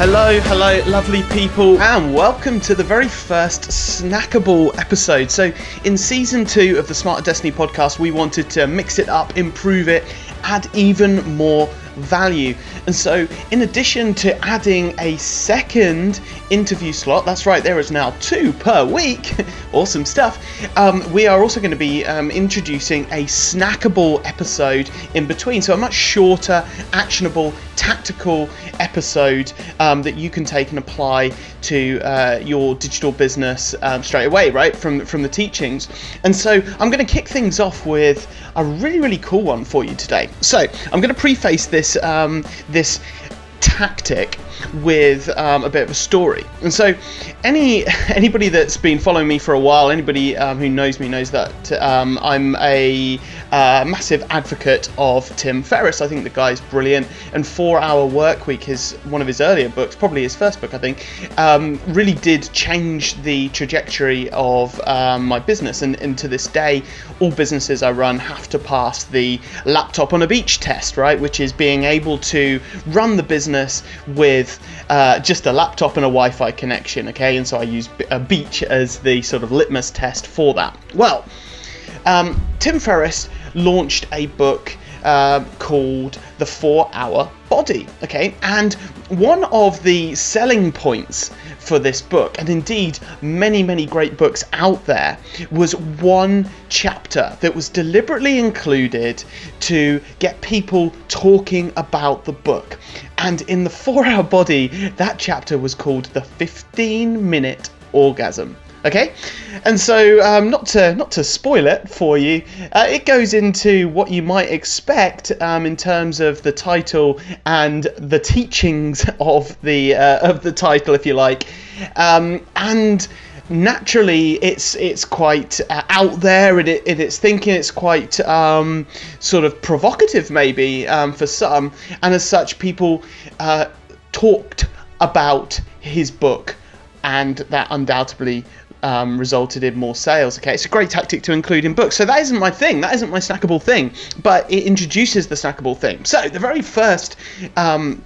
Hello, hello, lovely people, and welcome to the very first snackable episode. So, in season two of the Smart Destiny podcast, we wanted to mix it up, improve it, add even more value. And so, in addition to adding a second interview slot, that's right, there is now two per week, awesome stuff, um, we are also going to be um, introducing a snackable episode in between. So, a much shorter, actionable, tactical episode um, that you can take and apply to uh, your digital business um, straight away, right, from, from the teachings. And so, I'm going to kick things off with a really, really cool one for you today. So, I'm going to preface this um, this tactic with um, a bit of a story. And so, any anybody that's been following me for a while, anybody um, who knows me knows that um, I'm a uh, massive advocate of Tim Ferriss. I think the guy's brilliant. And Four Hour Work Week is one of his earlier books, probably his first book, I think, um, really did change the trajectory of um, my business. And, and to this day, all businesses I run have to pass the laptop on a beach test, right? Which is being able to run the business with uh, just a laptop and a Wi Fi connection, okay? And so I use a beach as the sort of litmus test for that. Well, um, Tim Ferriss launched a book uh, called The Four Hour Body. Okay, and one of the selling points for this book, and indeed many, many great books out there, was one chapter that was deliberately included to get people talking about the book. And in The Four Hour Body, that chapter was called The 15 Minute Orgasm. Okay, and so um, not to not to spoil it for you, uh, it goes into what you might expect um, in terms of the title and the teachings of the uh, of the title, if you like, um, and naturally it's it's quite uh, out there in, it, in its thinking it's quite um, sort of provocative maybe um, for some. And as such people uh, talked about his book and that undoubtedly um, resulted in more sales. Okay, it's a great tactic to include in books. So that isn't my thing. That isn't my snackable thing. But it introduces the snackable thing. So the very first um,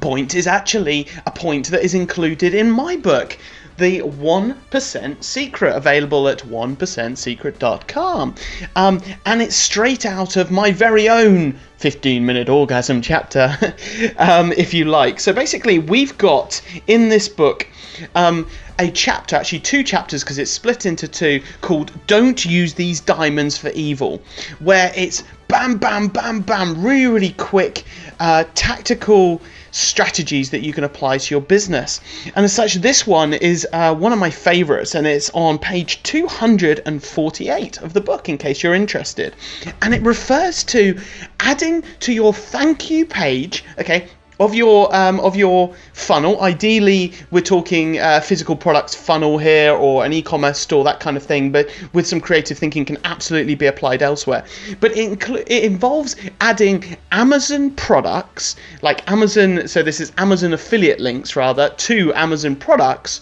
point is actually a point that is included in my book. The 1% Secret, available at 1%secret.com. Um, and it's straight out of my very own 15 minute orgasm chapter, um, if you like. So basically, we've got in this book um, a chapter, actually two chapters because it's split into two, called Don't Use These Diamonds for Evil, where it's bam, bam, bam, bam, really, really quick, uh, tactical strategies that you can apply to your business. And as such, this one is uh, one of my favorites, and it's on page 248 of the book, in case you're interested. And it refers to adding to your thank you page, okay, of your um, of your funnel. Ideally, we're talking uh, physical products funnel here or an e-commerce store, that kind of thing. But with some creative thinking, can absolutely be applied elsewhere. But it, incl- it involves adding Amazon products, like Amazon. So this is Amazon affiliate links rather to Amazon products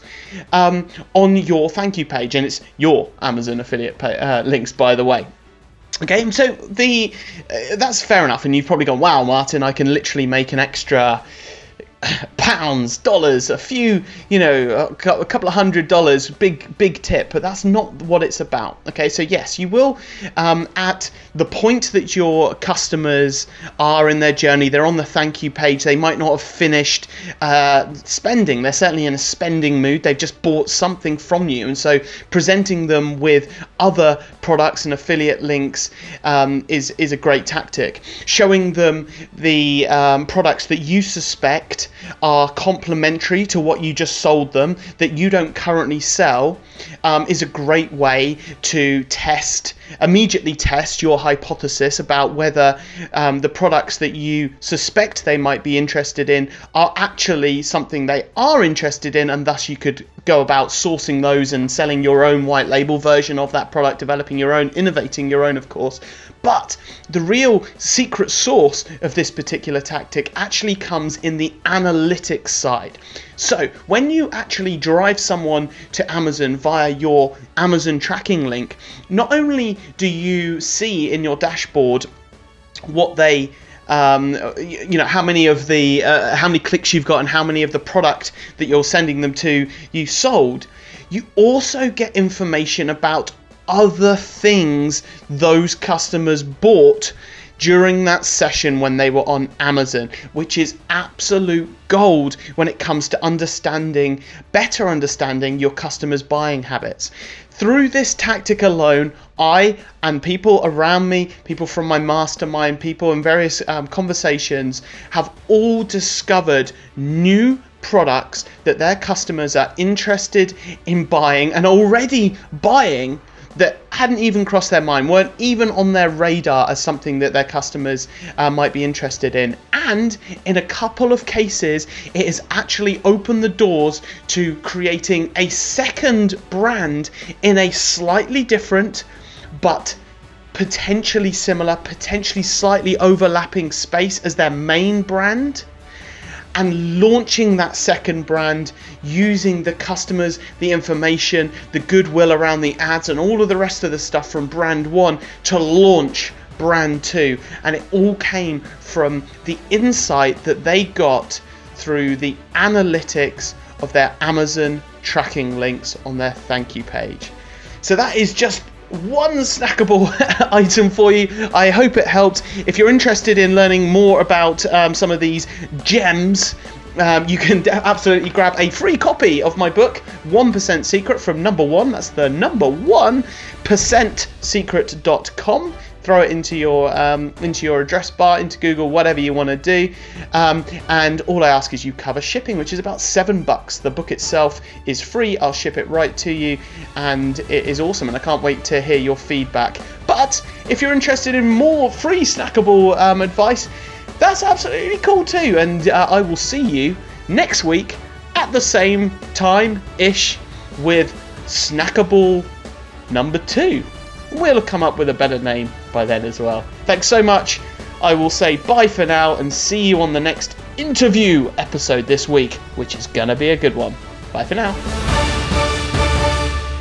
um, on your thank you page, and it's your Amazon affiliate uh, links, by the way. Okay, so the uh, that's fair enough, and you've probably gone, "Wow, Martin, I can literally make an extra pounds, dollars, a few, you know, a couple of hundred dollars, big, big tip, but that's not what it's about. Okay, so yes, you will, um, at the point that your customers are in their journey, they're on the thank you page, they might not have finished uh, spending, they're certainly in a spending mood, they've just bought something from you, and so presenting them with other products and affiliate links um, is, is a great tactic. Showing them the um, products that you suspect are complementary to what you just sold them that you don't currently sell um, is a great way to test immediately test your hypothesis about whether um, the products that you suspect they might be interested in are actually something they are interested in and thus you could go about sourcing those and selling your own white label version of that product developing your own innovating your own of course but the real secret source of this particular tactic actually comes in the analytics side. So, when you actually drive someone to Amazon via your Amazon tracking link, not only do you see in your dashboard what they um, you know how many of the uh, how many clicks you've got and how many of the product that you're sending them to you sold you also get information about other things those customers bought during that session when they were on Amazon, which is absolute gold when it comes to understanding, better understanding your customers' buying habits. Through this tactic alone, I and people around me, people from my mastermind, people in various um, conversations, have all discovered new products that their customers are interested in buying and already buying that hadn't even crossed their mind, weren't even on their radar as something that their customers uh, might be interested in. And in a couple of cases, it has actually opened the doors to creating a second brand in a slightly different but potentially similar, potentially slightly overlapping space as their main brand and launching that second brand using the customers, the information, the goodwill around the ads, and all of the rest of the stuff from brand one to launch brand two. And it all came from the insight that they got through the analytics of their Amazon tracking links on their thank you page. So that is just one snackable item for you. I hope it helped. If you're interested in learning more about um, some of these gems, um, you can absolutely grab a free copy of my book, 1% Secret from number one. That's the number one percent secret.com throw it into your um, into your address bar, into Google, whatever you want to do. Um, and all I ask is you cover shipping, which is about seven bucks. The book itself is free. I'll ship it right to you, and it is awesome. And I can't wait to hear your feedback. But if you're interested in more free snackable um, advice, that's absolutely cool too. And uh, I will see you next week at the same time ish with snackable number two. We'll come up with a better name by then as well. Thanks so much. I will say bye for now and see you on the next interview episode this week, which is gonna be a good one. Bye for now.